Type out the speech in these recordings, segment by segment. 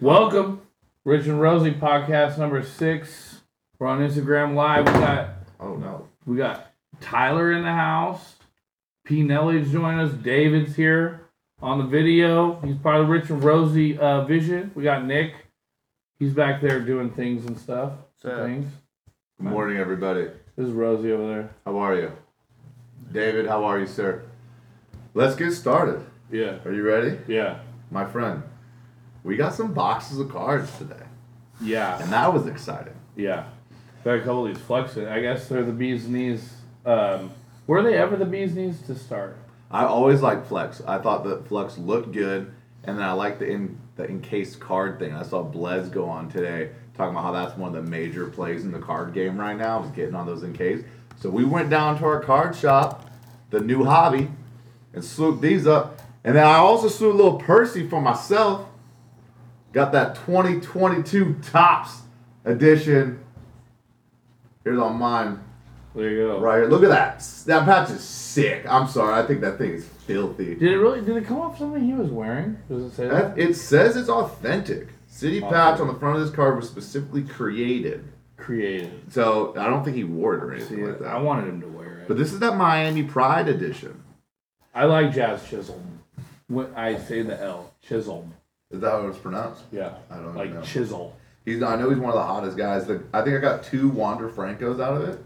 Welcome, Rich and Rosie podcast number six. We're on Instagram Live. We got Oh no. we got Tyler in the house. P Nelly's joining us. David's here on the video. He's part of the Rich and Rosie uh, vision. We got Nick. He's back there doing things and stuff. So, Things. Good morning, everybody. This is Rosie over there. How are you? David, how are you, sir? Let's get started. Yeah, Are you ready? yeah, My friend, we got some boxes of cards today, yeah, and that was exciting. yeah. Got a couple of these flexes. I guess they're the bees knees. Um, were they ever the bees knees to start? I always liked Flex. I thought that Flex looked good, and then I liked the in the encased card thing. I saw Blez go on today talking about how that's one of the major plays in the card game right now is getting on those encased. So we went down to our card shop, the new hobby, and swooped these up. And then I also swooped a little Percy for myself. Got that 2022 Topps edition. Here's on mine There you go. right here. Look at that. That patch is sick. I'm sorry. I think that thing is filthy. Did it really? Did it come off something he was wearing? Does it say that? That, it says it's authentic. City Awesome. patch on the front of this card was specifically created. Created. So I don't think he wore it or anything See, like that. I wanted him to wear it. but this is that Miami Pride edition. I like Jazz Chisholm. When I say the L, Chisholm. Is that how it's pronounced? Yeah, I don't like know. chisel. He's. I know he's one of the hottest guys. The, I think I got two Wander Francos out of it.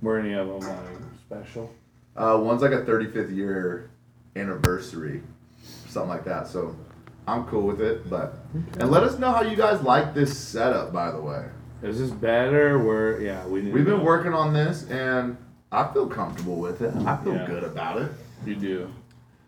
Were any of them like special? Uh, one's like a 35th year anniversary, something like that. So I'm cool with it. But and let us know how you guys like this setup. By the way, Is this better? We're yeah. We need we've been know. working on this, and I feel comfortable with it. I feel Yeah. good about it. You do.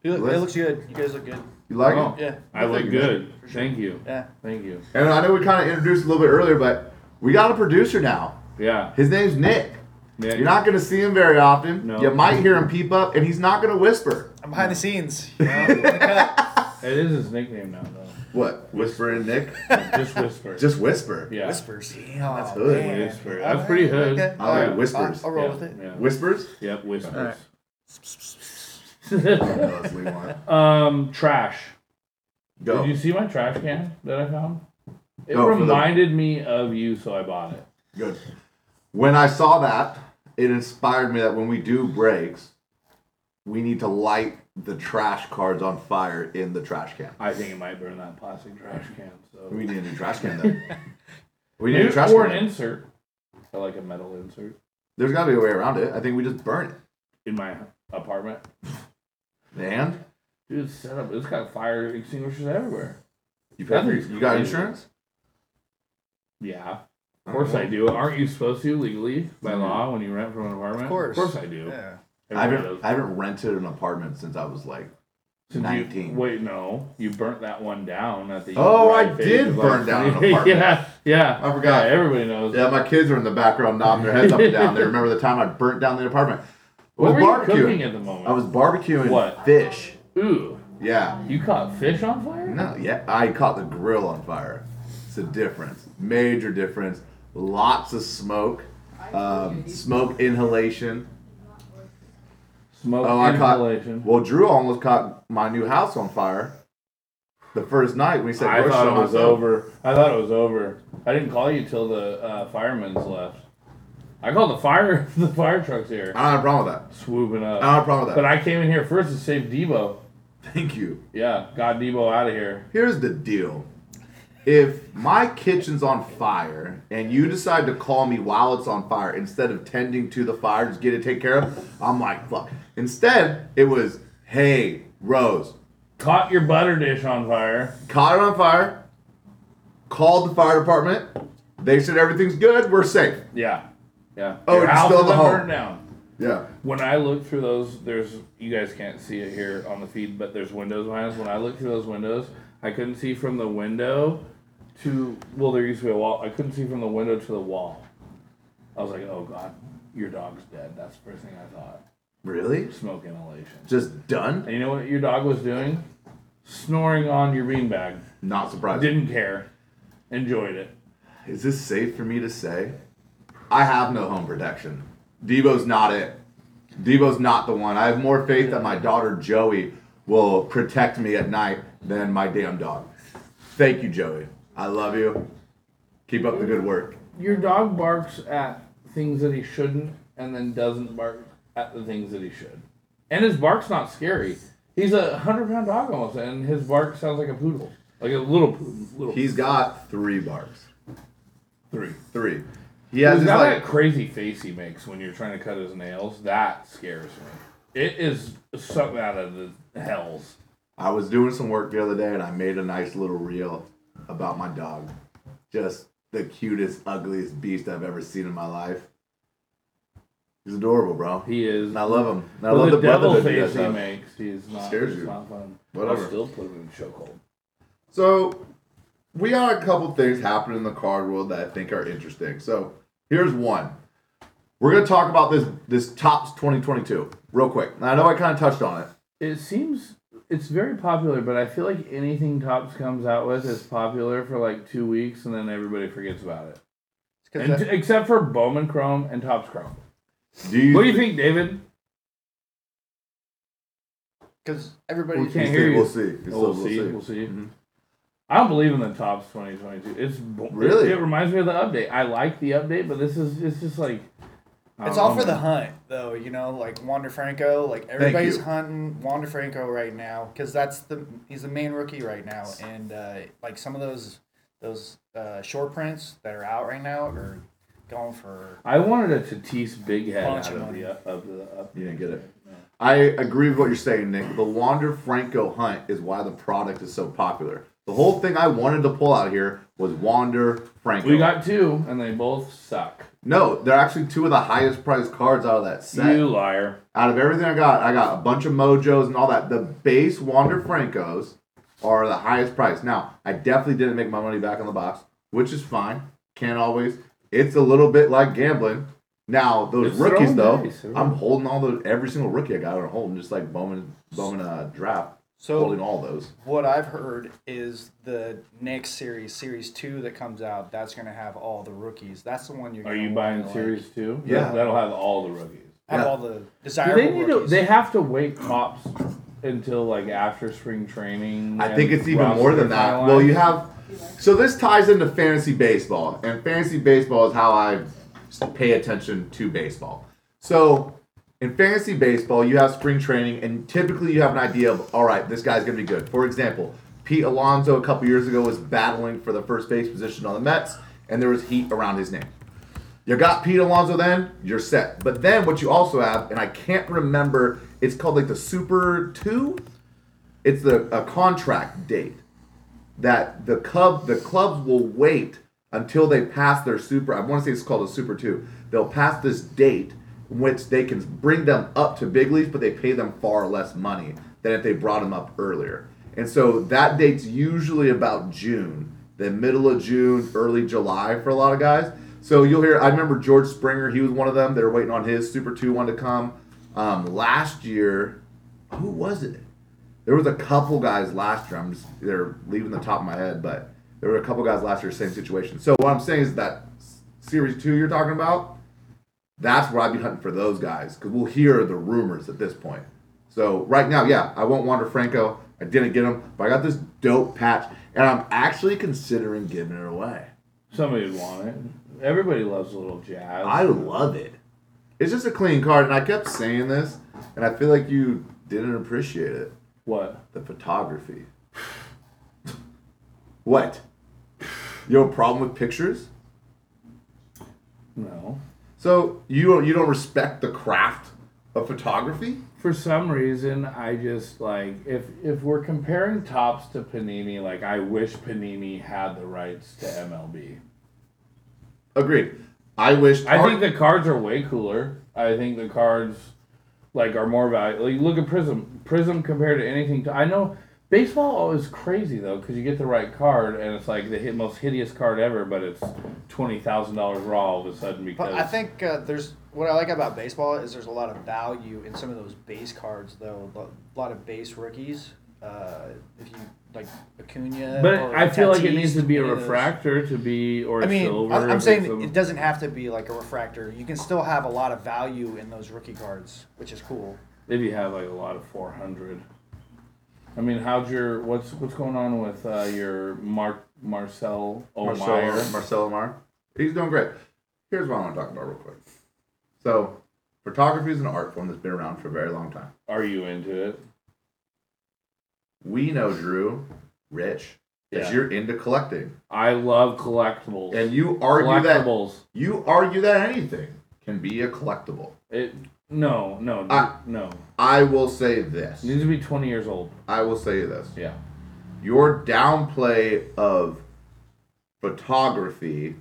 You look, Let's- it looks good. You guys look good. You like Oh. it? Yeah. I look good. Sure. Thank you. Yeah. Thank you. And I know we kind of introduced a little bit earlier, but we got a producer now. Yeah. His name's Nick. Nick. You're not going to see him very often. No. You might hear him peep up, and he's not going to whisper. I'm behind the scenes. You know? in the cut. It is his nickname now, though. What? Whispering Nick? Just whisper. Just whisper. yeah. Whispers. Damn, Oh, that's hood. man. Whisper. That's pretty hood. Okay. I like Alright. whispers. I'll, I'll roll yeah. with it. Yeah. Whispers? Yep. Whispers. Alright. No, that's what we want. um, trash. Go. Did you see my trash can that I found? It for the- reminded me of you, so I bought it. Good. When I saw that, it inspired me that when we do breaks, we need to light the trash cards on fire in the trash can. I think it might burn that plastic trash can. So We need a new trash can then. We need a Maybe- trash or can. an insert. I like a metal insert There's got to be a way around it. I think we just burn it. in my apartment. And Dude, it's set up. It's got fire extinguishers everywhere. you pay for you got insurance? Yeah, of course I do. Aren't you supposed to legally by Mhm. law when you rent from an apartment? Of course. Of course I do. Yeah. I Everybody haven't. I haven't rented an apartment since I was like Since 19. You, wait, no, you burnt that one down at the. Oh, I right phase did of burn life. down an apartment. yeah, yeah. I forgot. Yeah, everybody knows. Yeah, my kids are in the background nodding their heads up and down. They remember the time I burnt down the apartment. I What was were you barbecuing. cooking at the moment? I was barbecuing What? fish. Ooh, Yeah. you caught fish on fire? No, yeah, I caught the grill on fire. It's a difference, major difference. Lots of smoke, um, smoke inhalation. Smoke Oh, I caught. inhalation. Well, Drew almost caught my new house on fire. The first night we said, I "Go thought show it was myself." over. I thought it was over. I didn't call you till the uh, firemen's left. I called the fire. The fire trucks here, I don't have a problem with that. swooping up. I don't have a problem with that. But. I came in here first to save Debo. Thank you. Yeah, got Debo out of here. Here's the deal. If my kitchen's on fire and you decide to call me while it's on fire instead of tending to the fire, just get it taken care of, I'm like, fuck. Instead, it was, hey, Rose, Caught your butter dish on fire. caught it on fire, called the fire department. They said everything's good, we're safe. Yeah, yeah. Oh, Your it's still the home. burned down. Yeah. When I look through those, there's you guys can't see it here on the feed, but there's windows behind us. When I look through those windows, I couldn't see from the window to well, there used to be a wall. I couldn't see from the window to the wall. I was like, oh god, your dog's dead. That's the first thing I thought. Really? Smoke inhalation. Just done? And you know what your dog was doing? Snoring on your beanbag. Not surprised. Didn't care. Enjoyed it. Is this safe for me to say? I have no home protection. Debo's not it. Debo's not the one. I have more faith that my daughter Joey will protect me at night than my damn dog. Thank you, Joey. I love you. Keep up the good work. Your dog barks at things that he shouldn't, and then doesn't bark at the things that he should. And his bark's not scary. He's a hundred pound dog almost, and his bark sounds like a poodle, like a little poodle. Little He's got three barks. three. Three. He has He's his got like that crazy face he makes when you're trying to cut his nails. That scares me. It is something out of the hells. I was doing some work the other day and I made a nice little reel about my dog. Just the cutest, ugliest beast I've ever seen in my life. He's adorable, bro. He is. And I love him. And I love the the devil face guys he have. makes, he's not. Scares it's you. not fun. Whatever. I'll still put him in chokehold. So, we got a couple things happening in the card world that I think are interesting. So, here's one. We're gonna talk about this this topps 2022 real quick. I know I kind of touched on it. It seems it's very popular, but I feel like anything Topps comes out with is popular for like two weeks, and then everybody forgets about it. And t- except for Bowman Chrome and Topps Chrome. Do you? What do you think, David? Because everybody. We can't We'll hear see. you. We'll see. Oh, we'll, see. We'll see. Mhm. I don't believe in the Topps 2022. It's Really? It, it reminds me of the update. I like the update, but this is it's just like. It's all know, for the hunt, though. You know, like Wander Franco. Like everybody's you. hunting Wander Franco right now because that's the he's the main rookie right now, and uh, like some of those those uh, short prints that are out right now are going for. I wanted a Tatis big head out of of money. the of the update. You didn't get it. I agree with what you're saying, Nick. The Wander Franco hunt is why the product is so popular. The whole thing I wanted to pull out here was Wander Franco. We got two, and they both suck. no, they're actually two of the highest priced cards out of that set. You liar. Out of everything I got, I got a bunch of mojos and all that. The base Wander Francos are the highest price. Now, I definitely didn't make my money back on the box, which is fine. Can't always. It's a little bit like gambling. Now, those It's rookies though, I'm holding all those every single rookie I got on holding, just like Bowman Bowman uh, draft. So holding all those. what I've heard is the next series, series two that comes out, that's gonna have all the rookies. That's the one you're. Are gonna you wanna, buying like, series two? Yeah. that'll have all the rookies. Have Yeah. all the Do desirable they need to? rookies. They have to wait tops until like after spring training. I think it's even more than that. finalized? Well, you have so this ties into fantasy baseball, and fantasy baseball is how I pay attention to baseball. So in fantasy baseball, you have spring training, and typically you have an idea of all right, this guy's gonna be good. For example, Pete Alonso a couple years ago was battling for the first base position on the Mets, and there was heat around his name. You got Pete Alonso then, you're set. But then what you also have, and I can't remember, it's called like the Super 2? It's the a contract date that the Cub the clubs will wait until they pass their super I want to say it's called a Super 2. They'll pass this date which they can bring them up to big leagues, but they pay them far less money than if they brought them up earlier. And so that date's usually about June, the middle of June, early July for a lot of guys. So you'll hear. I remember George Springer. He was one of them. They were waiting on his Super Two one to come. Um, last year, who was it? There was a couple guys last year. I'm just they're leaving the top of my head, but there were a couple guys last year, same situation. So what I'm saying is that series two you're talking about, that's where I'd be hunting for those guys because we'll hear the rumors at this point. So right now, yeah, I won't Wander Franco. I didn't get him, but I got this dope patch, and I'm actually considering giving it away. Somebody would want it. Everybody loves a little jazz. I love it. It's just a clean card, and I kept saying this, and I feel like you didn't appreciate it. what? The photography. what? You have a problem with pictures? No. So you don't you don't respect the craft of photography? For some reason, I just like if if we're comparing topps to Panini, like I wish Panini had the rights to MLB. Agreed. I wish. I think the cards are way cooler. I think the cards like are more valuable. Like look at Prizm. Prizm compared to anything. To, I know baseball is crazy though because you get the right card and it's like the hit, most hideous card ever, but it's twenty thousand dollars raw all of a sudden because But I think uh, there's what I like about baseball is there's a lot of value in some of those base cards though. A lot of base rookies. Uh, if you like Acuna, But or I feel like it needs to be a any of those. refractor to be or I mean, silver. I'm, I'm saying some- it doesn't have to be like a refractor. You can still have a lot of value in those rookie cards, which is cool. if you have like a lot of four hundred. I mean, how's your what's what's going on with uh, your Mar- Marcel Marcel, Omeyer. Marcel Omar. He's doing great. Here's what I want to talk about real quick. So, photography is an art form that's been around for a very long time. Are you into it? We know, Drew, Rich, that Yeah. you're into collecting, I love collectibles. and you argue that collectibles. you argue that anything can be a collectible. It no no I- no. I will say this. Needs to be twenty years old. I will say this. Yeah. Your downplay of photography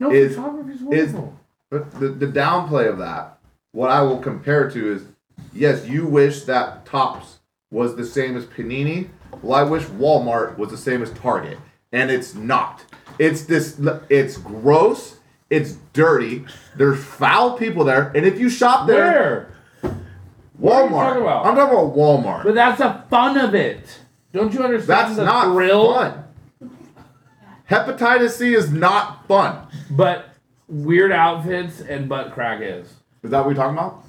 No, Is- photography's is wonderful. But the, the downplay of that, what I will compare to is, yes, you wish that Topps was the same as Panini. Well, I wish Walmart was the same as Target, and it's not. It's this. It's gross. It's dirty. There's foul people there, and if you shop there, Where? Walmart. are you talking about? I'm talking about Walmart. But that's the fun of it. Don't you understand That's the not thrill? fun. Hepatitis C is not fun. But weird outfits and butt crack is. Is that what we're talking about?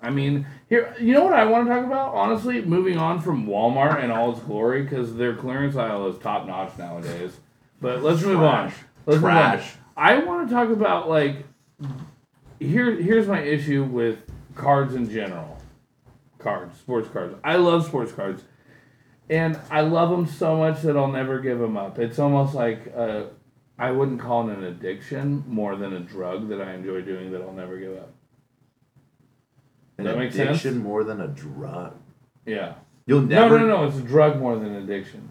I mean, here, you know what I want to talk about? Honestly, moving on from Walmart and all its glory, because their clearance aisle is top notch nowadays. But let's move on. Let's move on. Trash. I want to talk about like here. Here's my issue with cards in general. Cards, sports cards. I love sports cards, and I love them so much that I'll never give them up. It's almost like uh, I wouldn't call it an addiction more than a drug that I enjoy doing that I'll never give up. An That make sense? more than a drug. Yeah. You'll never. no, no, no. It's a drug more than addiction.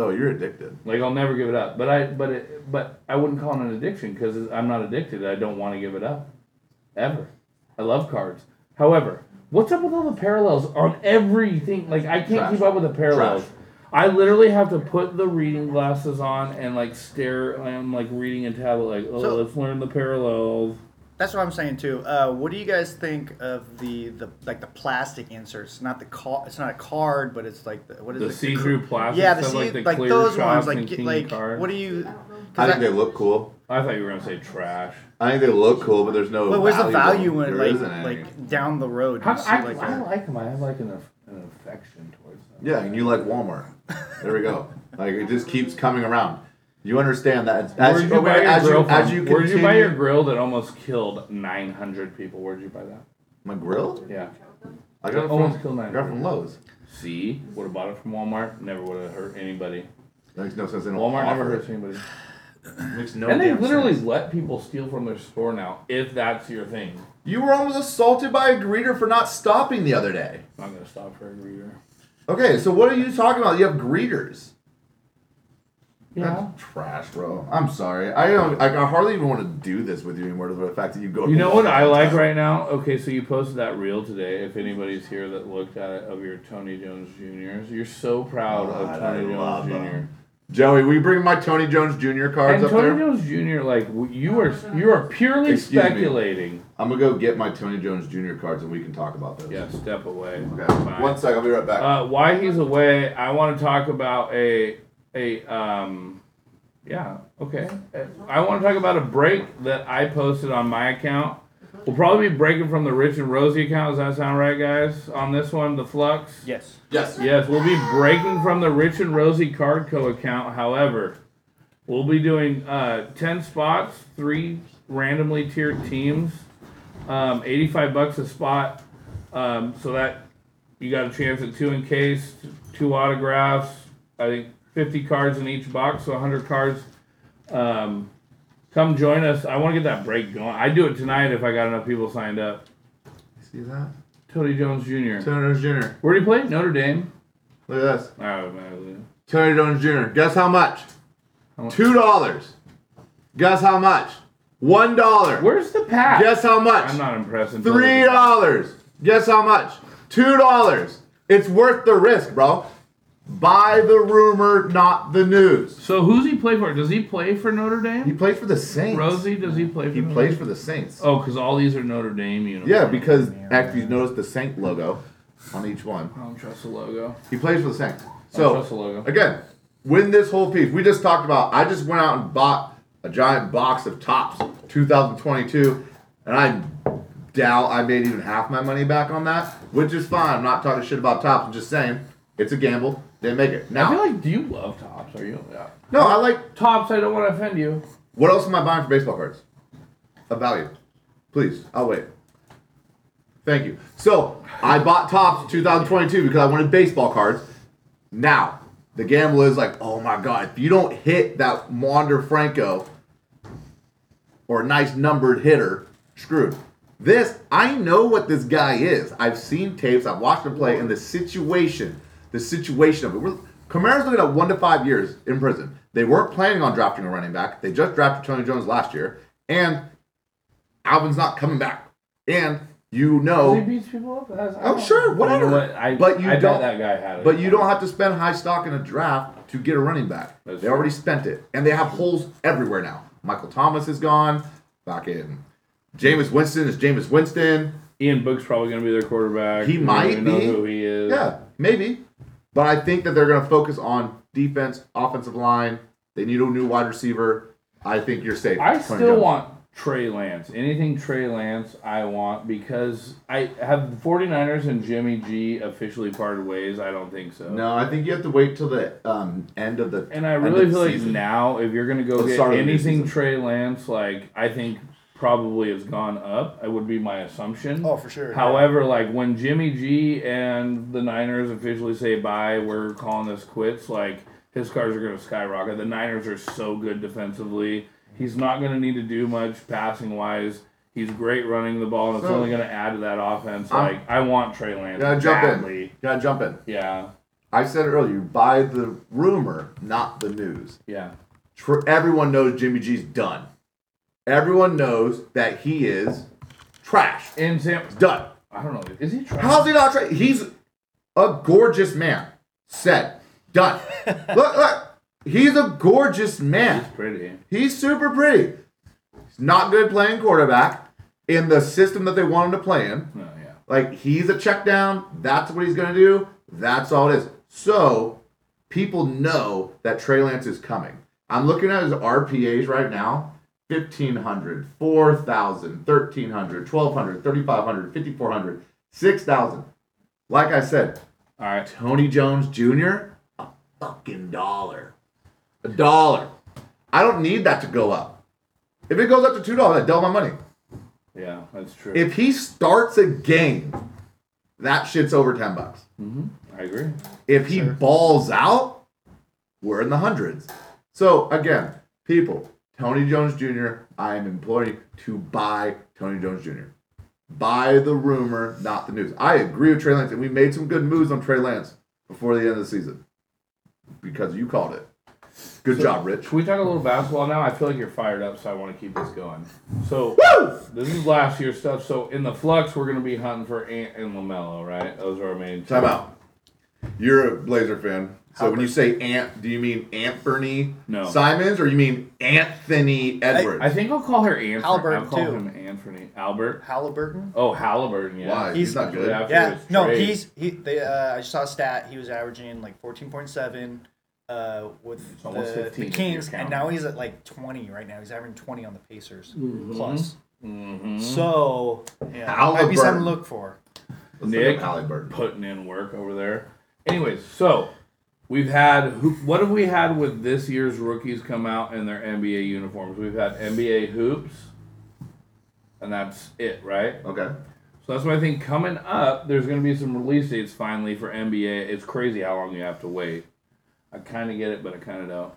Oh, you're addicted. Like I'll never give it up. But I, but it, but I wouldn't call it an addiction because I'm not addicted. I don't want to give it up, ever. I love cards. However, what's up with all the parallels on everything? Like I can't Trash. keep up with the parallels. Trash. I literally have to put the reading glasses on and like stare. I'm like reading a tablet. Like, oh, So- let's learn the parallels. That's what I'm saying too. Uh, what do you guys think of the, the like the plastic inserts? Not the car. It's not a card, but it's like the what is The it? see-through plastic Yeah, the stuff, see, like the like those ones. Like get- like card. what do you? I think they look cool. I thought you were gonna say trash. I think they look cool, but there's no. But where's the value value to in it? Like isn't like down the road? How, you see I, like I a- like them. I have like an, an affection towards them. Yeah, and you like Walmart. There we go. like it just keeps coming around. You understand that as you, oh, you buy your as grill you as you Where'd you buy your grill that almost killed 900 people? Where'd you buy that? my grill? Yeah. I got it Almost from killed I got from Lowe's. See, would have bought it from Walmart. Never would have hurt anybody. That makes no sense. They Walmart never hurts it. anybody. Makes no and they literally sense. let people steal from their store now, if that's your thing. You were almost assaulted by a greeter for not stopping the other day. I'm not gonna stop for a greeter. Okay, so what are you talking about? You have greeters. Yeah. That's trash, bro. I'm sorry. I don't. Like, I hardly even want to do this with you anymore. To the fact that you go. You know what I like right now? Okay, so you posted that reel today. If anybody's here that looked at it of your Tony Jones Juniors, you're so proud God, of Tony I love Jones them. Jr. Joey, will you bring my Tony Jones Jr. cards And up Tony there? Jones Jr. Like you are, you are purely Excuse me. speculating. I'm gonna go get my Tony Jones Jr. cards and we can talk about those. Yeah, step away. Okay. Fine. One sec. I'll be right back. Uh, why he's away? I want to talk about a a um, yeah, okay. I want to talk about a break that I posted on my account. We'll probably be breaking from the Rich and Rosie account. Does that sound right, guys? On this one, the Flux. yes. yes. Yes, we'll be breaking from the Rich and Rosie Card Co. account. However, we'll be doing uh, 10 spots, three randomly tiered teams, um, 85 bucks a spot. Um, so that you got a chance at two encased, two autographs, I think 50 cards in each box, so 100 cards. Um, come join us. I want to get that break going. I'd do it tonight if I got enough people signed up. See that? Tony Jones Jr. Tony Jones Jr. Where do you play? Notre Dame. Look at this. Oh, man. Tony Jones Jr. Guess how much? How much? Two dollars. Guess how much? One dollar. Where's the pack? Guess how much? I'm not impressed. Three dollars. Guess how much? Two dollars. It's worth the risk, bro. Buy the rumor, not the news. So who's he play for? Does he play for Notre Dame? He plays for the Saints. Rosie, does he play for? He Notre plays Dame? for the Saints. Oh, because all these are Notre Dame uniforms. Yeah, because actually you notice the Saint logo on each one. I don't trust the logo. He plays for the Saints. I don't So trust the logo. again, win this whole piece. We just talked about. I just went out and bought a giant box of topps 2022, and I doubt I made even half my money back on that, which is fine. I'm not talking shit about topps. I'm just saying it's a gamble. Didn't make it. Now, I feel like, do you love topps? Are you? Yeah. no, I like. Topps. I don't want to offend you. What else am I buying for baseball cards? A value, please. I'll wait. Thank you. So I bought topps 2022 because I wanted baseball cards. Now the gamble is like, oh my god, if you don't hit that Wander Franco or a nice numbered hitter, screwed. This, I know what this guy is. I've seen tapes. I've watched him play, and the situation, the situation of it. We're, Kamara's looking at one to five years in prison. They weren't planning on drafting a running back. They just drafted Tony Jones last year, and Alvin's not coming back. And you know, He beats people up. That's, I Oh, don't- sure, You whatever. know what? I, But you I don't- that guy had it. but you don't have to spend high stock in a draft to get a running back. That's they true. already spent it, and they have holes everywhere now. Michael Thomas is gone. Back in. Jameis Winston is Jameis Winston. Ian Book's probably going to be their quarterback. He We don't might even know be. who he is. Yeah, maybe. But I think that they're going to focus on defense, offensive line. They need a new wide receiver. I think you're safe. I still Jones. want Trey Lance. Anything Trey Lance, I want because I have the 49ers and Jimmy G officially parted ways. I don't think so. No, I think you have to wait till the um, end of the. And I really feel like season. now, if you're gonna go The get start of the new anything. Trey Lance, like I think probably has gone up. It would be my assumption. Oh, for sure. However, like when Jimmy G and the Niners officially say bye, we're calling this quits. Like his cars are going to skyrocket. The Niners are so good defensively. He's not going to need to do much passing wise. He's great running the ball, and it's So- only going to add to that offense. I'm- like I want Trey Lance Gotta jump in. badly. Gotta jump in. Yeah, I said it earlier. You buy the rumor, not the news. yeah. Tr- everyone knows Jimmy G's done. Everyone knows that he is trash. And Sam, Done. I don't know. Is he trying? How's he not trash? He's a gorgeous man. Said. Done. look, look. He's a gorgeous man. He's pretty? He's super pretty. He's not good playing quarterback in the system that they want him to play in. No, yeah. Like he's a check down. That's what he's gonna do. That's all it is. So people know that Trey Lance is coming. I'm looking at his RPAs right now. 1500, 4000, 1300, 1200, 3500, 5400, 6000. Like I said, All right. Tony Jones Jr. a fucking dollar. A dollar. I don't need that to go up. If it goes up to two dollars, I double my money. Yeah, that's true. If he starts a game, that shit's over ten bucks. Mm-hmm. I agree. If he Sure. balls out, we're in the hundreds. So again, people, Tony Jones Jr. I am imploring to buy Tony Jones Jr. Buy the rumor, not the news. I agree with Trey Lance, and we made some good moves on Trey Lance before the end of the season because you called it. Good So- job, Rich. Should we talk a little basketball now? I feel like you're fired up, so I want to keep this going. So Woo! this is last year's stuff. So in the flux, we're gonna be hunting for Ant and Lamelo, right? Those are our main. Time out. You're a Blazer fan. So when you say Ant, do you mean Anthony No. Simons or you mean Anthony Edwards? I think I'll call her Anthony. Halliburton, I'll call too. him Anthony. Albert. Halliburton. Oh, Halliburton. Yeah. Why? He's, He's- not good. After Yeah, his no, trade. he's he. They, uh, I just saw a stat. He was averaging like fourteen point seven uh, with the, the Kings, and now he's at like twenty right now. He's averaging twenty on the Pacers Mhm. plus. Mhm. So yeah, might be something to look for. Let's Nick. look Halliburton. putting in work over there. Anyways, so we've had who- what have we had with this year's rookies come out in their NBA uniforms? We've had NBA hoops, and that's it, right? Okay. So that's why I think coming up, there's going to be some release dates finally for NBA. It's crazy how long you have to wait. I kind of get it, but I kind of don't.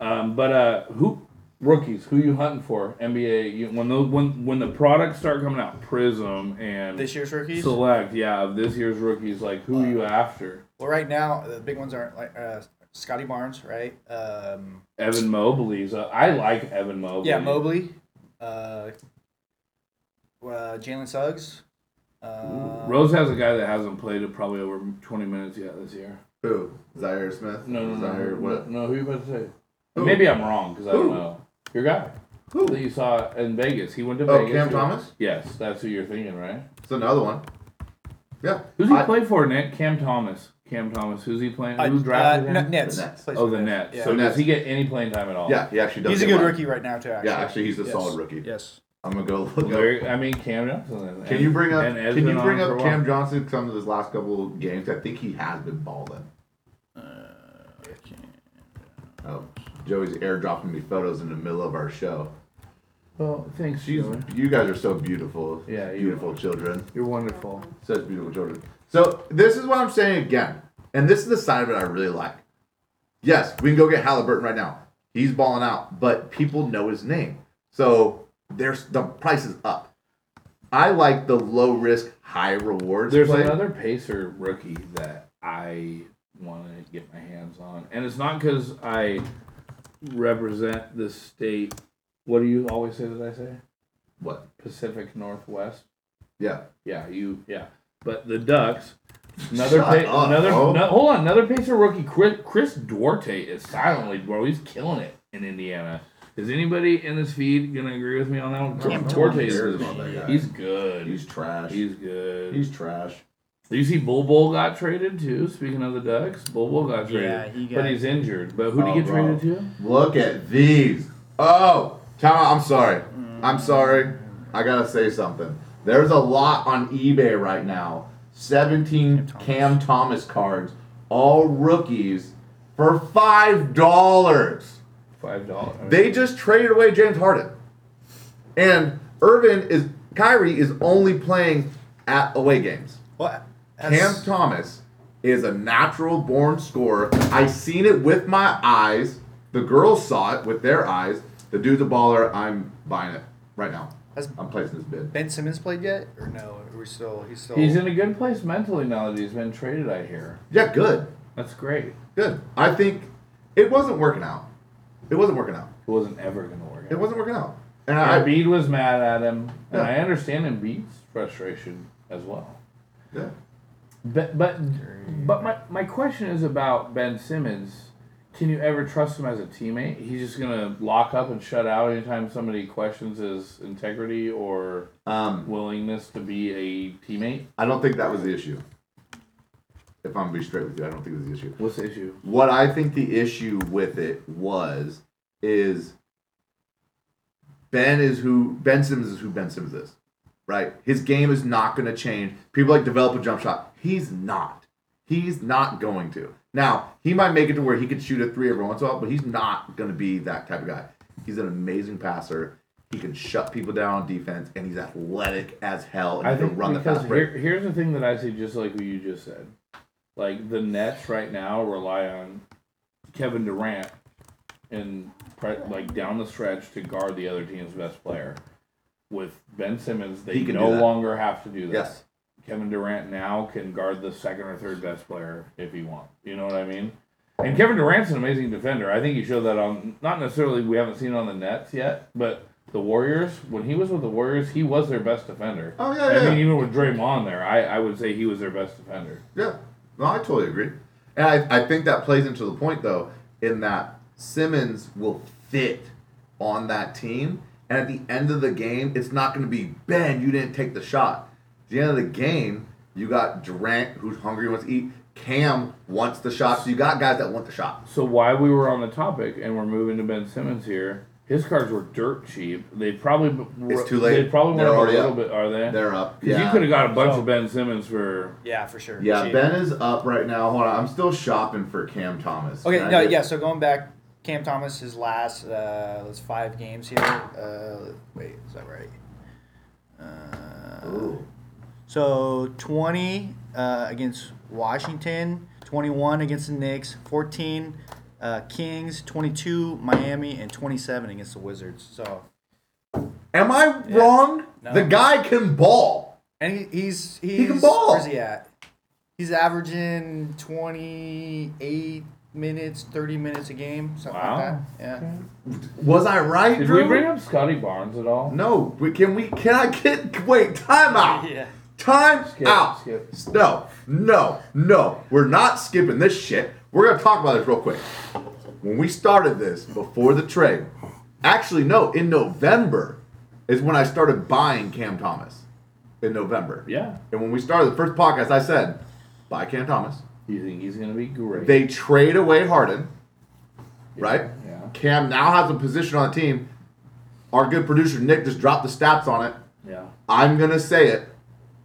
Um, but uh, who rookies? Who you hunting for? NBA you, when those when when the products start coming out, Prizm and This year's rookies. Select, yeah, of this year's rookies, like who are you after? Well, right now the big ones aren't like uh, Scotty Barnes, right? Um, Evan Mobley's. Uh, I like Evan Mobley. yeah, Mobley. Uh, uh, Jalen Suggs. Uh, Rose has a guy that hasn't played it probably over twenty minutes yet this year. Who? Zaire Smith? No, no, no, Zaire, no, what? no. Who you about to say? Who? Maybe I'm wrong because I don't know. Your guy Who? that you saw in Vegas. He went to Vegas. Oh, Vegas. Cam Thomas? Yes, that's who you're thinking, right? It's another one. Yeah. Who's he I- play for, Nick? Cam Thomas. Cam Thomas. Who's he playing? uh, Who drafted uh, him? Nets. The Nets. Plays Oh, for the Nets. Yeah. So Nets. does he get any playing time at all? Yeah, he actually does. he's a get good one. rookie right now too. Actually. Yeah, actually, he's a Yes. solid rookie. Yes. I'm gonna go look Well, up. there, I mean, Cam Johnson. Can you bring up? and Ed's Can you been bring on for up a Cam while. Johnson some of his last couple of games? I think he has been balling. Uh, Oh, Joey's airdropping me photos in the middle of our show. Well, thanks, She's, Joey. you guys are so beautiful. Yeah, you beautiful children. You're wonderful. Such beautiful children. So this is what I'm saying again, and this is the side of it I really like. Yes, we can go get Halliburton right now. He's balling out, but people know his name, so there's the price is up. I like the low risk, high rewards There's play. another Pacer rookie that I want to get my hands on, and it's not because I represent the state. What do you always say that I say? What? Pacific Northwest. Yeah. Yeah, you. Yeah, but the Ducks. Another, Shut pa- up, another. bro. No, hold on, another Pacer rookie, Chris, Chris Duarte is silently, bro. He's killing it in Indiana. Is anybody in this feed gonna agree with me on that one? Cam Chris Duarte is. About that guy. He's good. He's trash. He's good. He's trash. Do you see Bol Bol got traded too? Speaking of the Ducks, Bol Bol got traded. Yeah, he got- But he's injured. But who did Oh, he get bro. traded to? Look at these. Oh, time out. I'm sorry. I'm sorry. I gotta say something. There's a lot on eBay right now. 17 Cam Cam Thomas cards, all rookies, for five dollars. Five dollars. They just traded away James Harden, and Irvin is Kyrie is only playing at away games. What? Cam Thomas is a natural born scorer. I seen it with my eyes. The girls saw it with their eyes. The dude's a baller. I'm buying it right now. Has I'm placing this bid. Ben Simmons played yet, or no? Are we still? He's still. He's in a good place mentally now that he's been traded. I hear. Yeah, good, That's great. good. I think it wasn't working out. It wasn't working out. It wasn't ever gonna work. Out. It wasn't working out. And I, Embiid was mad at him, and Yeah. I understand Embiid's frustration as well. yeah. But but but my my question is about Ben Simmons. Can you ever trust him as a teammate? He's just gonna lock up and shut out anytime somebody questions his integrity or Um, willingness to be a teammate. I don't think that was the issue. If I'm gonna be straight with you, I don't think it was the issue. What's the issue? What I think the issue with it was is Ben is who Ben Simmons is who Ben Simmons is. Right? His game is not gonna change. People like develop a jump shot. He's not. He's not going to. Now, he might make it to where he could shoot a three every once in a while, but he's not gonna be that type of guy. He's an amazing passer. He can shut people down on defense, and he's athletic as hell. And I he can run the fast break. here, here's the thing that I see, just like what you just said. Like the Nets right now rely on Kevin Durant and like down the stretch to guard the other team's best player. With Ben Simmons, they no longer have to do that. Yes. Kevin Durant now can guard the second or third best player if he wants. You know what I mean? And Kevin Durant's an amazing defender. I think he showed that on not necessarily we haven't seen it on the Nets yet, but the Warriors when he was with the Warriors, he was their best defender. Oh, yeah, I yeah. mean, even with Draymond there, I, I would say he was their best defender. Yeah, no, I totally agree, and I, I think that plays into the point though, in that Simmons will fit on that team, and at the end of the game, it's not going to be Ben, you didn't take the shot. At the end of the game, you got Durant who's hungry wants to eat. Cam wants the shot, so you got guys that want the shot. So why we were on the topic and we're moving to Ben Simmons here? His cards were dirt cheap. They probably It's too late. They probably They're went up a little up. bit. Are they? They're up. Because Yeah, you could have got a bunch So- of Ben Simmons for Yeah, for sure. yeah. Cheap. Ben is up right now. Hold on, I'm still shopping for Cam Thomas. Okay, Can no, get- yeah. So going back, Cam Thomas, his last uh, was five games here. Uh, wait, is that right? Uh, Ooh. So twenty uh, against Washington, twenty-one against the Knicks, fourteen uh, Kings, twenty-two Miami, and twenty-seven against the Wizards. So Am I Yeah. wrong? No. The guy can ball. and he, he's he's can ball. where's he at? He's averaging twenty-eight minutes, thirty minutes a game, something Wow. like that. Yeah. Was I right, Did Drew? we bring up Scotty Barnes at all? No, we, can we? Can I get? Wait, time out. Yeah. Time Skip, out. skip. No, no, no. We're not skipping this shit. We're gonna talk about this real quick. When we started this before the trade, actually no, in November is when I started buying Cam Thomas. In November. Yeah. And when we started the first podcast, I said, buy Cam Thomas. You think he's gonna be great? They trade away Harden, right? Yeah. Cam now has a position on the team. Our good producer Nick just dropped the stats on it. Yeah. I'm gonna say it.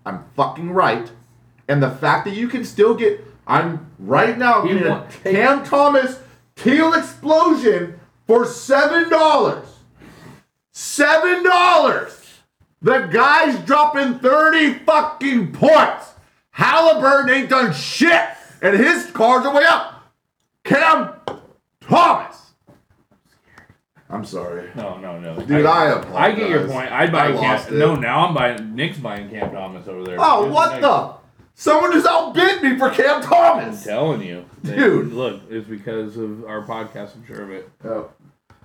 I'm fucking right. And the fact that you can still get I'm right now getting a Cam Thomas Teal Explosion for seven dollars. Seven dollars. The guy's dropping 30 fucking points. Halliburton ain't done shit, and his cards are way up. Cam Thomas. I'm sorry. No, no, no. Dude, I I get your point. I'd buy I Cam. it. No, now I'm buying. Nick's buying Cam Thomas over there. Oh, what the? Someone just outbid me for Cam Thomas. I'm telling you, They- Dude. Look, it's because of our podcast. I'm sure of it. Oh,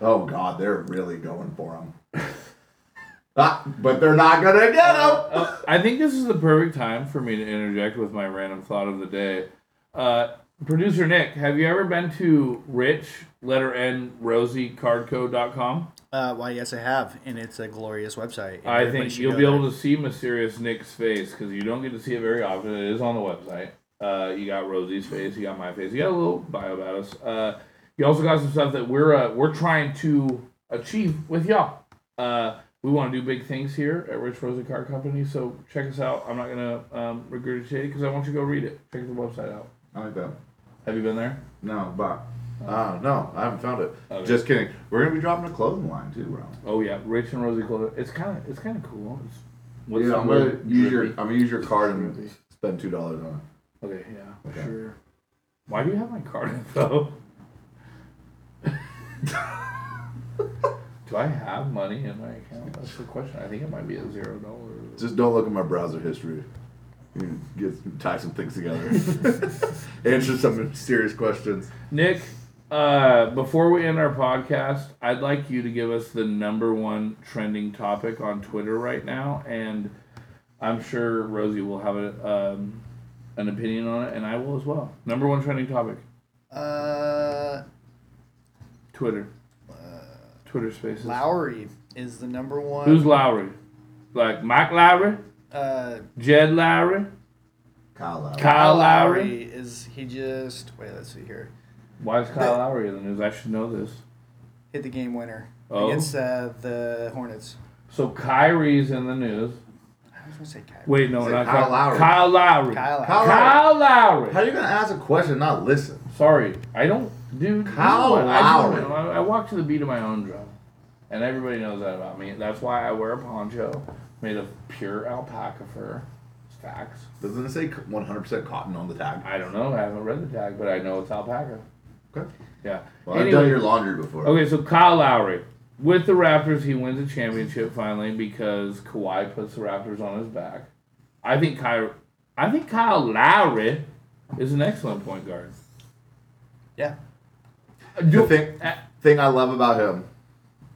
oh God, they're really going for him. ah, but they're not gonna get him. Uh, I think this is the perfect time for me to interject with my random thought of the day. Uh, Producer Nick, have you ever been to Rich letter N RosieCardCode.com? Uh, why, yes, I have, and it's a glorious website. I think you'll be there. able to see mysterious Nick's face because you don't get to see it very often. It is on the website. Uh, you got Rosie's face, you got my face, you got a little bio about us. Uh, you also got some stuff that we're uh, we're trying to achieve with y'all. Uh, we want to do big things here at Rich Rosie Car Company, so check us out. I'm not gonna um, regurgitate it because I want you to go read it. Check the website out. I like that. Have you been there? No, but uh, no, I haven't found it. Okay. Just kidding. We're gonna be dropping a clothing line too, bro. Oh yeah, Rich and Rosie Clothing. It's kind of it's kind of cool. It's, what's Yeah, I'm gonna use your I'm gonna use your card and spend two dollars on it. Okay, yeah, Okay. sure. Why do you have my card info? do I have money in my account? That's the question. I think it might be a zero dollars. Just don't look at my browser history. You get tie some things together. Answer some serious questions. Nick, uh, before we end our podcast, I'd like you to give us the number one trending topic on Twitter right now, and I'm sure Rosie will have a, um, an opinion on it, and I will as well. Number one trending topic: Uh, Twitter. Twitter Spaces. Lowry is the number one. Who's Lowry? Like Mike Lowry, uh, Jed Lowrie, Kyle Lowry. Kyle Lowry. is he just wait? Let's see here. Why is Kyle Lowry in the news? I should know this. Hit the game winner Oh. against uh, the Hornets. So Kyrie's in the news. I was gonna say Kyrie. Wait, no, Say not Kyle Kyle Lowry. Kyle Lowry. Kyle. Kyle Lowry. Kyle Lowry. How are you gonna ask a question and not listen? Sorry, I don't, dude. Kyle you know what? I, Lowry. do- I, I walk to the beat of my own drum, and everybody knows that about me. That's why I wear a poncho made of pure alpaca fur. It's facts. Doesn't it say 100% cotton on the tag? I don't know. I haven't read the tag, but I know it's alpaca. Okay. Yeah. Well, I've Anyway. done your laundry before. Okay, so Kyle Lowry. With the Raptors, he wins a championship finally because Kawhi puts the Raptors on his back. I think Kyle, I think Kyle Lowry is an excellent point guard. Yeah. The thing, uh, thing I love about him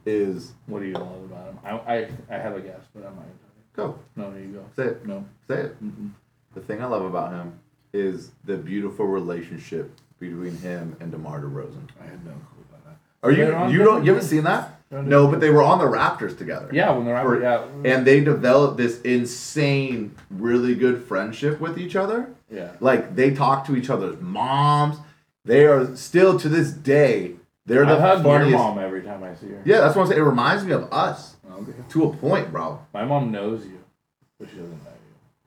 is what do you love about him? I, I, I have a guess, but I'm not gonna go tell you. No, you go. say it. No. Say it. Mm-mm. The thing I love about him is the beautiful relationship between him and DeMar DeRozan. I had no clue about that. Are you They're on you don't different you haven't seen that? They're on No, but they were on the Raptors together. Yeah, when the For- Raptors, yeah, And they developed this insane, really good friendship with each other. yeah. Like they talk to each other's moms. They are still to this day. They're the I the hug your funniest. mom every time I see her. Yeah, that's what I'm saying. It reminds me of us Okay. to a point, bro. My mom knows you, but she doesn't know you.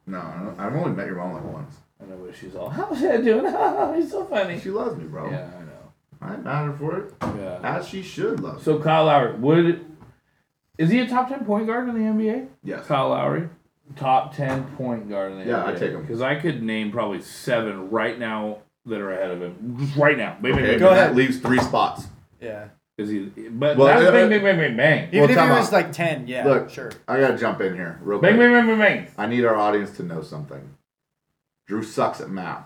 No, I don't- I've only met your mom like once. I know, but she's all, how's that doing? He's so funny. She loves me, bro. Yeah, I know. I matter for it Yeah. as she should love. me. So Kyle Lowry, would is he a top ten point guard in the NBA? yes, Kyle Lowry, top ten point guard in the Yeah, NBA. Yeah, I'd take him. because I could name probably seven right now that are ahead of him. Just right now. Bang, bang, okay, bang, Go ahead. That leaves three spots. Yeah. Is he? But Well, that's uh, bang, bang, bang, bang, bang. Even Well, if time he was out. like ten, yeah, Look. sure. I gotta jump in here real Bang, quick. bang, bang, bang, bang. I need our audience to know something. Drew sucks at math,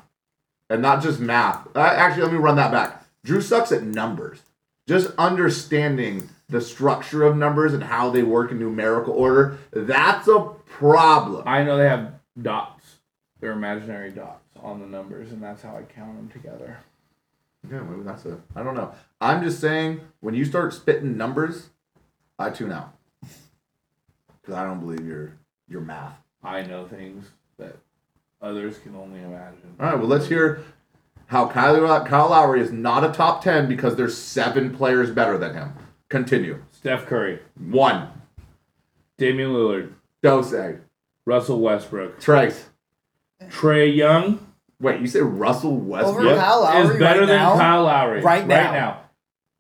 and not just math. Uh, actually, let me run that back. Drew sucks at numbers. Just understanding the structure of numbers and how they work in numerical order. That's a problem. I know they have dots. They're imaginary dots on the numbers, and that's how I count them together. Yeah, maybe that's a. I don't know. I'm just saying when you start spitting numbers, I tune out because I don't believe your your math. I know things that others can only imagine. All right, well let's hear how Kyle Kyle Lowry is not a top ten because there's seven players better than him. Continue. Steph Curry, One, Damian Lillard, Dose, Russell Westbrook, Trace, Trae Young, Wait, you said Russell Westbrook? Over Kyle Lowry is better right than now? Kyle Lowry Right now. Right now.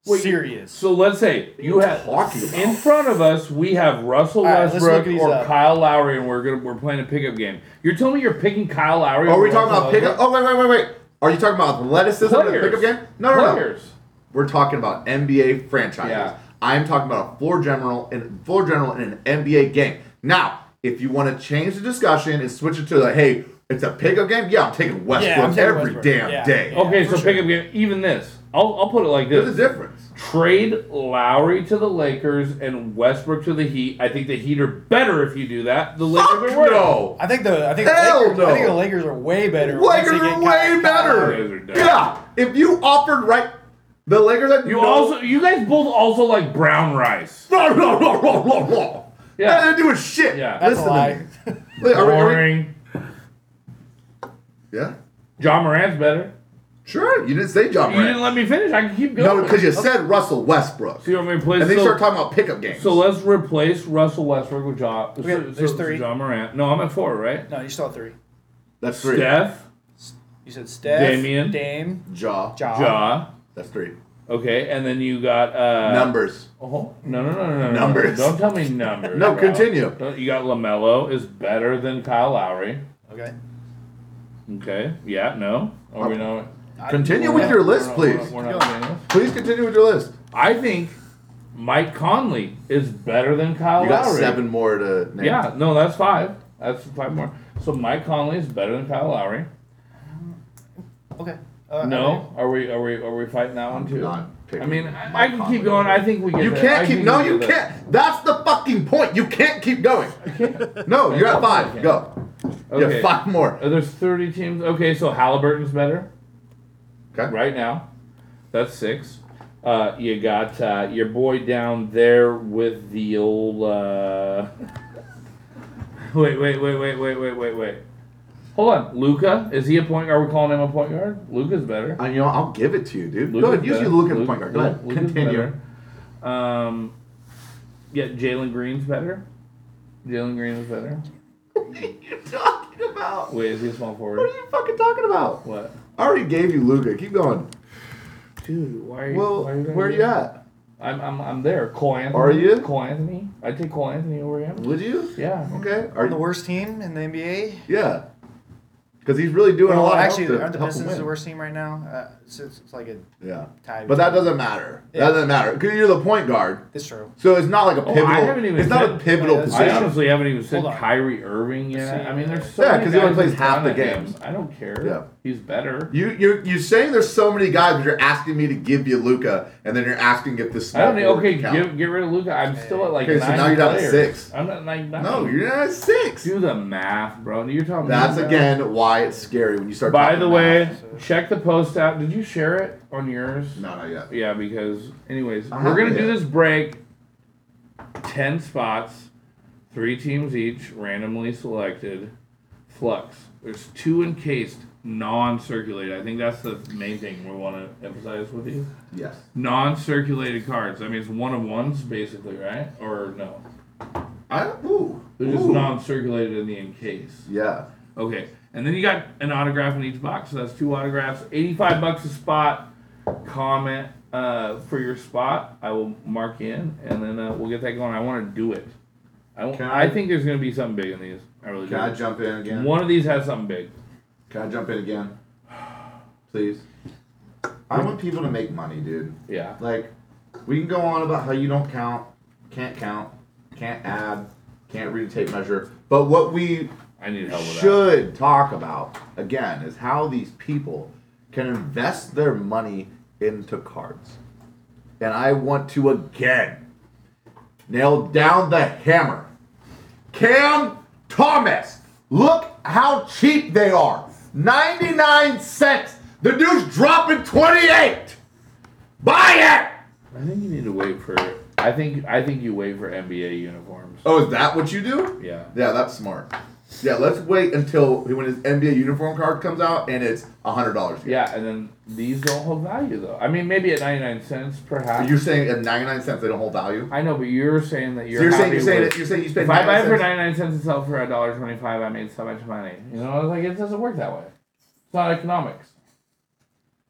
Wait, Serious. So let's say you What are you have talking about? in front of us we have Russell All right, let's Westbrook look these or up. Kyle Lowry, and we're gonna we're playing a pickup game. You're telling me you're picking Kyle Lowry? Are over we talking Russell about pickup? Westbrook? Oh, wait, wait, wait, wait. Are you talking about athleticism in the Players. pickup game? No, no, no. Players. We're talking about NBA franchises. Yeah. I'm talking about a floor general and floor general in an NBA game. Now, if you want to change the discussion and switch it to the hey, it's a pickup game, yeah, I'm taking Westbrook Yeah, I'm taking every Westbrook. damn Yeah. day. Yeah. Okay, for so sure. pickup game. Even this, I'll I'll put it like this. There's a this: difference. trade Lowry to the Lakers and Westbrook to the Heat. I think the Heat are better if you do that. The Lakers Fuck are worse. no. I think the I think Hell the Lakers, no. I think the Lakers are way better. once Lakers they are get way Kyle- Kyle better. Lowry. Lakers are dumb. Yeah. If you offered right, the Lakers had You no, also, you guys both also like brown rice. no, no, no, no, no, no. Yeah. Nothing to do with shit. Yeah. That's Listen a lie. to me. Are we- are we- Boring. Yeah. Ja Morant's better. Sure. You didn't say John You didn't let me finish. I can keep going. No, because you said Russell Westbrook. So you want me to replace? And then you so, start talking about pickup games. so let's replace Russell Westbrook with John. Okay, so, there's so- so three. Ja Morant. No, I'm at four, right? No, you still have three. That's three. Steph, You said Steph, Damian. Dame, Jaw. Ja. Ja. That's three. Okay, and then you got uh, Numbers. Oh, no, no, no, no, no, no. Numbers. Don't tell me numbers. No, bro. continue. Don't- You got LaMelo is better than Kyle Lowry. Okay. Okay. Yeah. No. Are we not? Continue we're with not- your list, we're not- please. We're not, we're not. Please continue with your list. I think Mike Conley is better than Kyle Lowry. You got Lowry. seven more to name. Yeah. No, that's five. That's five more. So Mike Conley is better than Kyle Lowry. Okay. Uh, No. Are we? Are we? Are we fighting that one too? not picking I mean, I, I can keep going. I think we get. You there. can't I keep. think No, we you get there. can't. That's the fucking point. You can't keep going. No, you're at five. Go. You Okay. have five more. Uh, There's 30 teams. Okay, so Halliburton's better Okay. right now. That's six. Uh, you got uh, your boy down there with the old. Uh... wait, wait, wait, wait, wait, wait, wait, wait. Hold on, Luka. Is he a point? Are we calling him a point guard? Luka's better. Uh, you know, I'll give it to you, dude. Luka's Go ahead. Use better. you look at the point guard. Go ahead. Luka's Continue. better. Um, yeah, Jalen Green's better. Jalen Green is better. What are you talking about? Wait, is he a small forward? What are you fucking talking about? What? I already gave you Luka. Keep going. Dude, why are you? Well, why are you where are you at? I'm, I'm, I'm there. Cole Anthony. Are you? Cole Anthony. I'd take Cole Anthony over him. Would you? Yeah. Okay. Are Are the worst team in the NBA? Yeah. Because he's really doing a lot. actually, to aren't the help him Pistons the win. worst team right now? Uh, it's, it's, it's like a Yeah. tie. But that doesn't matter. Yeah. That doesn't matter because you're the point guard. It's true. So it's not like a Oh, I pivotal. haven't even it's not a pivotal Yeah, that's- I honestly haven't even said Hold. Kyrie Irving yet. I mean, there's so Yeah, because he only plays half the it, games. I don't care. Yeah. He's better. You you you're saying there's so many guys, but you're asking me to give you Luka, and then you're asking if this. I don't need. Okay, can get, get rid of Luka. I'm still at like Okay, so now you're down to six. I'm at like nine. No, you're not at six. Do the math, bro. You're talking. That's again why it's scary when you start. By the math. way, check the post out. Did you share it on yours? no, not yet. Yeah, because anyways, I we're gonna do this break. Ten spots, three teams each, randomly selected. Flux. There's two encased, non-circulated. I think that's the main thing we want to emphasize with you. Yes. Non-circulated cards. I mean, it's one of ones, basically, right? Or no? I ooh. They're just ooh. non-circulated in the encase. Yeah. Okay, and then you got an autograph in each box, so that's two autographs. Eighty-five bucks a spot. Comment uh, for your spot. I will mark in, and then uh, we'll get that going. I want to do it. I, I, I- think there's gonna be something big in these. I really Can I jump in again? One of these has something big. Can I jump in again? Please. I want people to make money, dude. Yeah. Like, we can go on about how you don't count, can't count, can't add, can't read a tape measure. But what we I need help with that. should talk about, again, is how these people can invest their money into cards. And I want to again nail down the hammer. Cam Thomas. Look how cheap they are. 99 cents. The dude's dropping 28. Buy it. I think you need to wait for. I think I think you wait for NBA uniforms. Oh, is that what you do? Yeah. Yeah, that's smart. Yeah, let's wait until when his NBA uniform card comes out and it's hundred dollars. Yeah, and then these don't hold value though. I mean, maybe at ninety-nine cents, perhaps. You're saying at ninety nine cents they don't hold value. I know, but you're saying that you're. so you're saying you're saying with- you're saying you spend If I buy for 99 cents and sell for a dollar twenty-five, I made so much money. You know, I was like it doesn't work that way. It's not economics.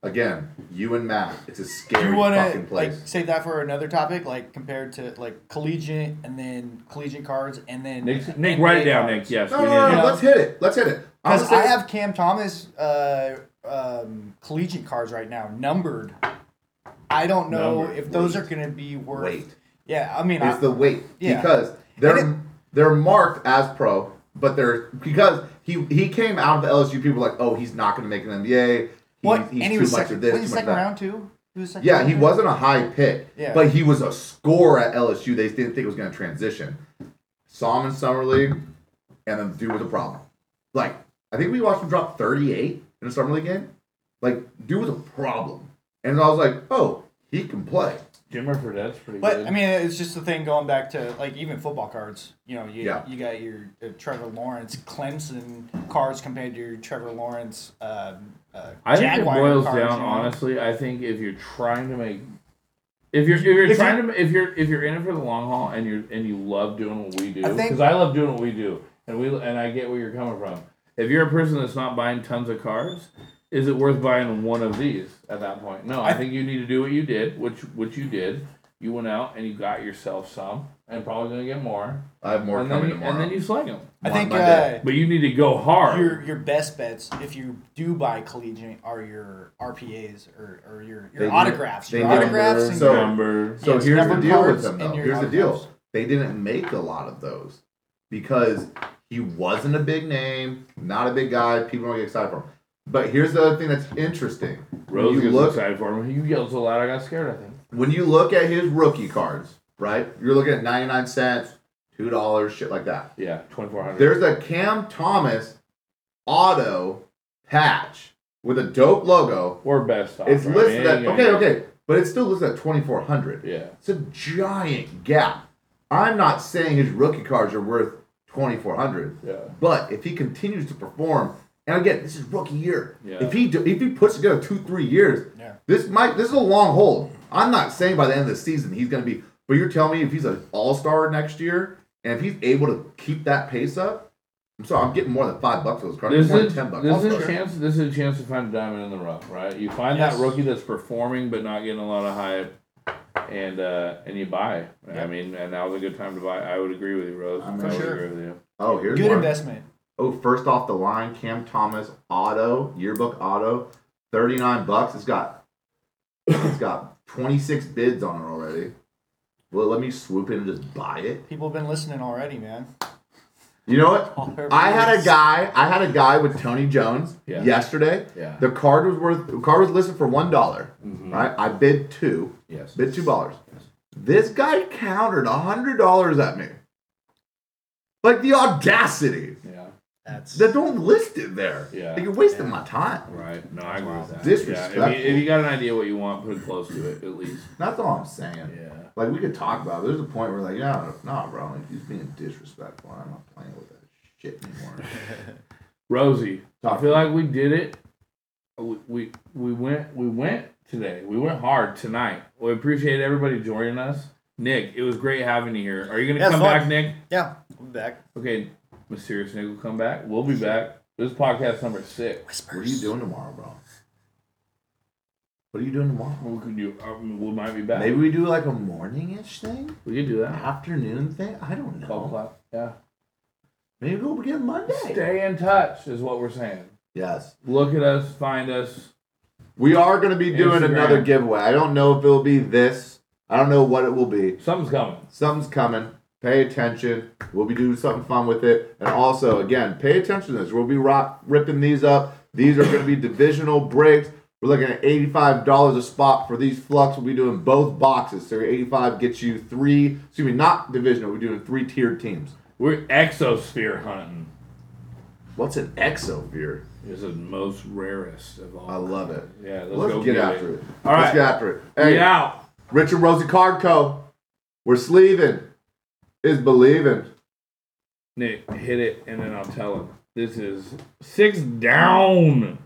Again, you and Matt, it's a Do scary you want fucking to like save that for another topic, like compared to like collegiate and then collegiate cards and then Nick, Nick, write it down, cards? Nick. Yes, no, we no, no, no, let's hit it. Let's hit it. I'm Because gonna I have Cam Thomas uh, um, collegiate cards right now numbered. I don't know Numbered. if those Wait. are going to be worth. Wait. Yeah, I mean, It's I, the weight Yeah. because they're it- they're marked as pro, but they're because he he came out of the LSU. People were like, oh, he's not going to make an NBA. He, what? He's and he was second, this. was he too much of second that. round too. He was second Yeah, he too? wasn't a high pick, Yeah. but he was a scorer at LSU. They didn't think it was going to transition. Saw him in summer league, and then dude was a problem. Like I think we watched him drop 38 in a summer league game. Like dude was a problem, and I was like, oh, he can play. Jimmer Fredette's pretty But good. I mean, it's just the thing going back to like even football cards. You know, you Yeah. you got your uh, Trevor Lawrence Clemson cards compared to your Trevor Lawrence. Um, uh, I think it boils down you know? honestly. I think if you're trying to make, if you're if you're If trying to if you're if you're in it for the long haul and you're and you love doing what we do because think- I, love doing what we do and we and I get where you're coming from. If you're a person that's not buying tons of cars, is it worth buying one of these at that point? No, I, I- think you need to do what you did, which which you did. You went out and you got yourself some, and probably gonna get more. I have more and then coming you, tomorrow. and then you sling them. I Mon- think Monday. uh, But you need to go hard. your your best bets if you do buy collegiate are your RPAs or, or your They your do- autographs. they Your do- autographs and so- your, number. So Yes, here's the numbered deal with cards him, though. and your Here's the deal. autographs. They didn't make a lot of those because he wasn't a big name, not a big guy. People don't get excited for him. But here's the other thing that's interesting. When Rose you gets look, excited for him. You yelled so loud, I got scared. I think. When you look at his rookie cards, right? You're looking at 99 cents, two dollars, shit like that. Yeah, twenty four hundred. There's a Cam Thomas auto patch with a dope logo. Or best. Off, It's listed I at mean, ain't okay, gonna- okay, but it's still listed at 2400. Yeah. It's a giant gap. I'm not saying his rookie cards are worth 2400, Yeah. but if he continues to perform, and again, this is rookie year. Yeah. If he do, if he puts together two three years, Yeah. this might this is a long hold. I'm not saying by the end of the season he's going to be, but you're telling me if he's an all star next year, and if he's able to keep that pace up, I'm sorry, I'm getting more than five bucks for those cards. This more than ten bucks. this is a chance. This is a chance to find a diamond in the rough, right? You find Yes. that rookie that's performing but not getting a lot of hype, and uh, and you buy. I mean, and now is a good time to buy. I would agree with you, Rose. I'm I would sure. agree with you. Oh, here's good one. investment. Oh, first off the line, Cam Thomas auto yearbook auto, thirty nine bucks. It's got it's got twenty six bids on it already. Well, let me swoop in and just buy it. People have been listening already, man. You know what? I had a guy. I had a guy with Tony Jones Yeah. yesterday. Yeah. The card was worth. The card was listed for one dollar. Mhm. Right. I bid two. Yes. Bid two dollars. This guy countered a hundred dollars at me. Like the audacity Yeah. That's that don't list it there. Yeah. Like, you're wasting Yeah. my time. Right. No, I agree with that. Disrespectful. Yeah. If you, if you got an idea what you want, put it close to it at least. That's all I'm saying. Yeah. Like we could talk about. It. There's a point where like, yeah, nah, bro, like he's being disrespectful. I'm not playing with that shit anymore. Rosie, I feel like we did it. We, we we went we went today. We went hard tonight. We appreciate everybody joining us. Nick, it was great having you here. Are you gonna Yeah, come back, Nick? yeah. I'm back. Okay, mysterious Nick will come back. We'll be back. This is podcast number six. Whispers. what are you doing tomorrow, bro? What are you doing tomorrow? We could do. Um, we might be back. Maybe we do like a morning-ish thing, we could do that. afternoon thing. I don't Twelve know. o'clock. Yeah. Maybe we'll begin Monday. Stay in touch is what we're saying. Yes, Look at us, find us. we are going to be doing Instagram. another giveaway. I don't know if it'll be this. I don't know what it will be. Something's coming. Something's coming. Pay attention. We'll be doing something fun with it. And also, again, pay attention to this. We'll be rock, ripping these up. These are going to be divisional breaks. We're looking at $85 a spot for these flux. We'll be doing both boxes. So 85 gets you three, excuse me, not divisional. We're doing three tiered teams. We're exosphere hunting. What's an exosphere? This is the most rarest of all. I love it. Yeah, let's, Let's go get get after it. it. All Let's right. get after it. Hey, out. Richard Rosie Card Co. We're sleeving. Is believing. Nick, hit it, and then I'll tell him. This is six down.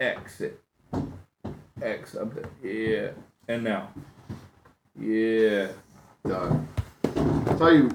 Exit. X up there. Yeah. And now. Yeah. Done. I'll tell you